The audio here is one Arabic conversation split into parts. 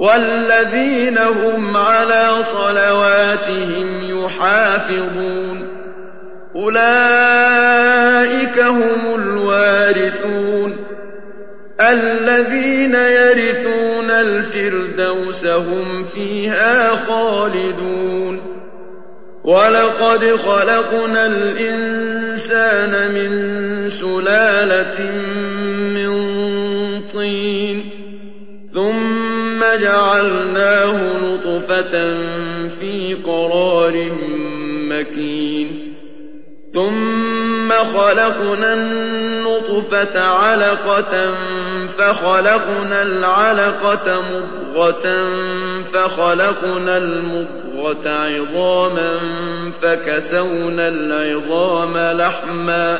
والذين هم على صلواتهم يحافظون. أولئك هم الوارثون. الذين يرثون الفردوس هم فيها خالدون. ولقد خلقنا الإنسان من سلالة من ثم جعلناه نطفة في قرار مكين. ثم خلقنا النطفة علقة فخلقنا العلقة مضغة فخلقنا المضغة عظاما فكسونا العظام لحما.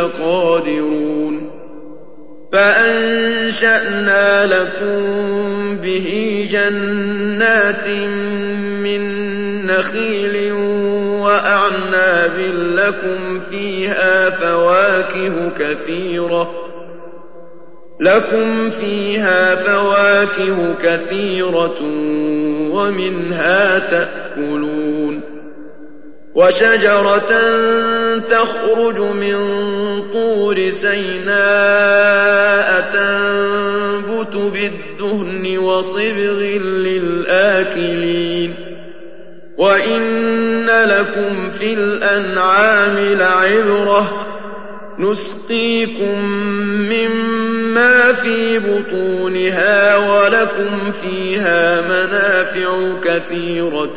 لقادرون. فأنشأنا لكم به جنات من نخيل وأعناب لكم فيها فواكه كثيرة. لكم فيها فواكه كثيرة ومنها تأكلون. وشجرة تخرج من طور سيناء تنبت بالدهن وصبغ للآكلين. وإن لكم في الأنعام لعبرة نسقيكم مما في بطونها ولكم فيها منافع كثيرة.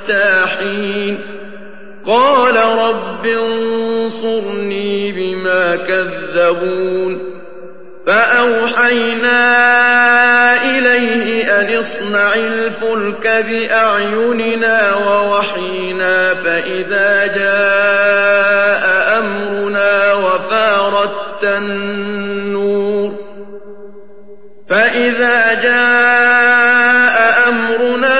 حتى حين قال رب انصرني بما كذبون. فأوحينا إليه أن اصنع الفلك بأعيننا ووحينا فإذا جاء أمرنا وفارت النور. فإذا جاء أمرنا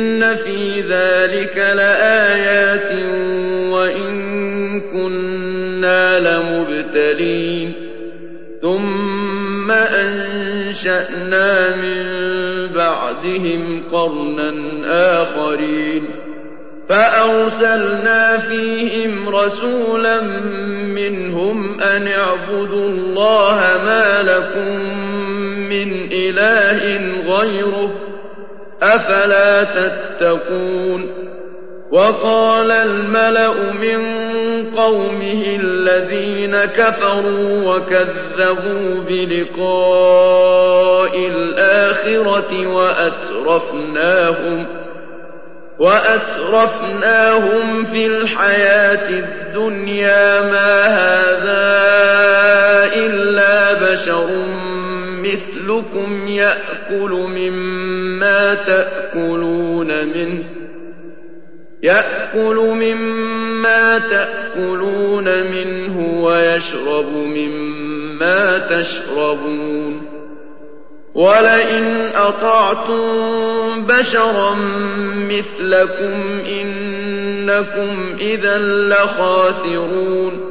في ذلك لآيات وإن كنا لمبتلين ثم أنشأنا من بعدهم قرنا آخرين فأرسلنا فيهم رسولا منهم أن اعبدوا الله ما لكم من إله غيره أفلا تتقون؟ وقال الملأ من قومه الذين كفروا وكذبوا بلقاء الآخرة وأترفناهم وأترفناهم في الحياة الدنيا ما هذا إلا بشر مثلكم يأكل مما تأكلون منه يأكل مما تأكلون منه ويشرب مما تشربون ولئن أطعتم بشرا مثلكم إنكم إذا لخاسرون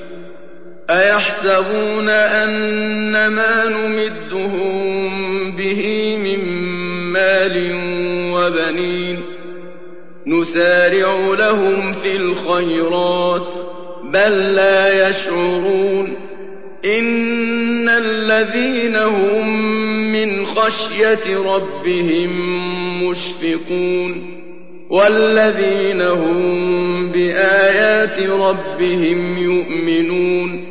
أيحسبون أن ما نمدهم به من مال وبنين نسارع لهم في الخيرات بل لا يشعرون إن الذين هم من خشية ربهم مشفقون والذين هم بآيات ربهم يؤمنون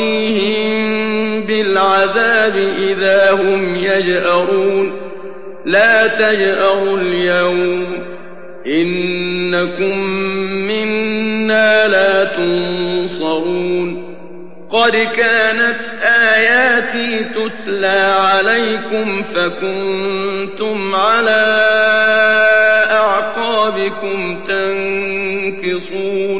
مترفيهم بالعذاب إذا هم يجأرون. لا تجأروا اليوم إنكم منا لا تنصرون. قد كانت آياتي تتلى عليكم فكنتم على أعقابكم تنكصون.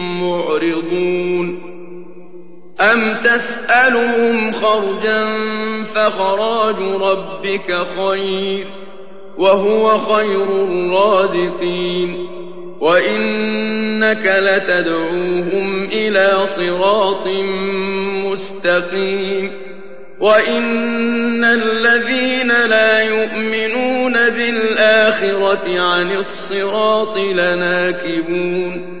معرضون أم تسألهم خرجا فخراج ربك خير وهو خير الرازقين وإنك لتدعوهم إلى صراط مستقيم وإن الذين لا يؤمنون بالآخرة عن الصراط لناكبون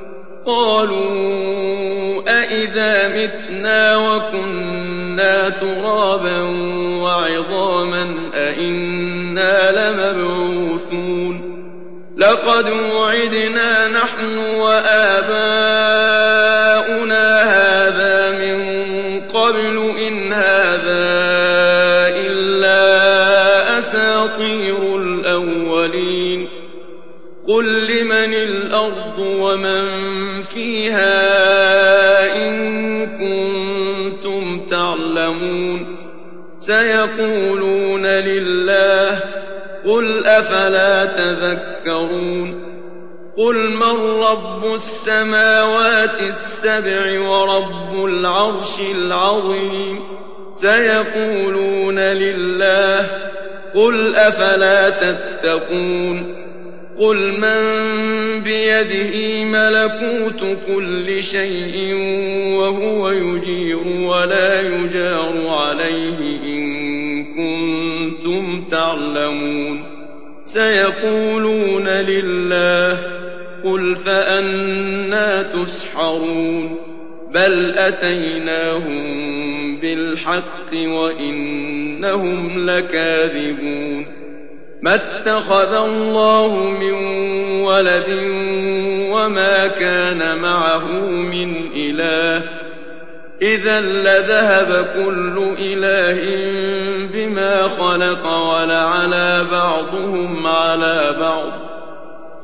قالوا أإذا متنا وكنا ترابا وعظاما أإنا لمبعوثون لقد وعدنا نحن وآباؤنا سيقولون لله قل أفلا تذكرون قل من رب السماوات السبع ورب العرش العظيم سيقولون لله قل أفلا تتقون قل من بيده ملكوت كل شيء وهو يجير ولا يجار عليه تعلمون. سيقولون لله قل فأنا تسحرون. بل أتيناهم بالحق وإنهم لكاذبون. ما اتخذ الله من ولد وما كان معه من إله. إذا لذهب كل إله بما خلق ولعلى بعضهم على بعض.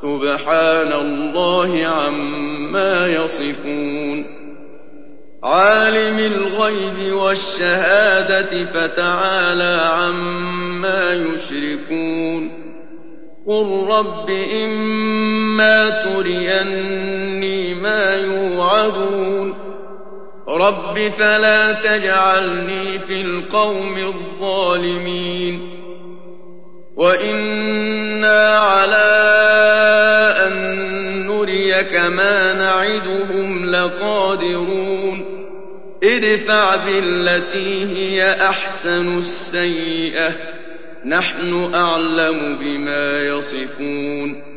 سبحان الله عما يصفون. عالم الغيب والشهادة فتعالى عما يشركون. قل رب إما تريني ما يوعدون. رب فلا تجعلني في القوم الظالمين. وإنا على أن نريك ما نعدهم لقادرون. ادفع بالتي هي أحسن السيئة. نحن أعلم بما يصفون.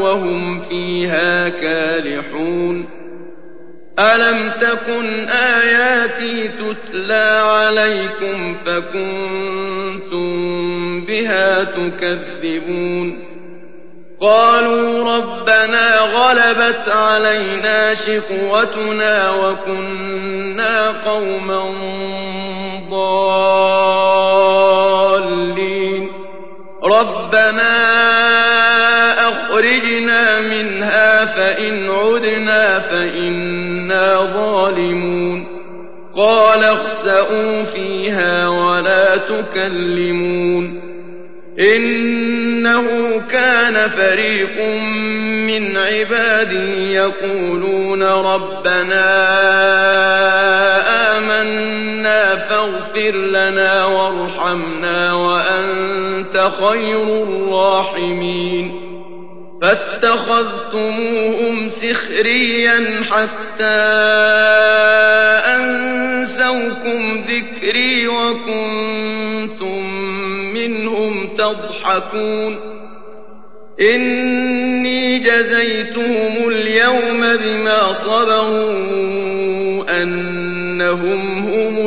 وهم فيها كالحون. ألم تكن آياتي تتلى عليكم فكنتم بها تكذبون؟ قالوا ربنا غلبت علينا شقوتنا وكنا قوما ضالين. ربنا أخرجنا منها فإن عدنا فإنا ظالمون قال اخسأوا فيها ولا تكلمون إنه كان فريق من عبادي يقولون ربنا آمنا فاغفر لنا وارحمنا وأنت خير الراحمين فاتخذتموهم سخريا حتى أنسوكم ذكري وكنتم منهم تضحكون إني جزيتهم اليوم بما صبروا أنهم هم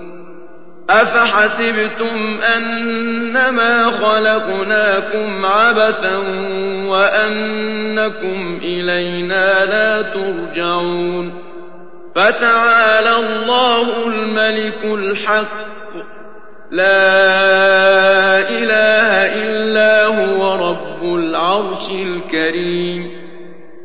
أفحسبتم أنما خلقناكم عبثا وأنكم إلينا لا ترجعون فتعالى الله الملك الحق. لا إله إلا هو رب العرش الكريم.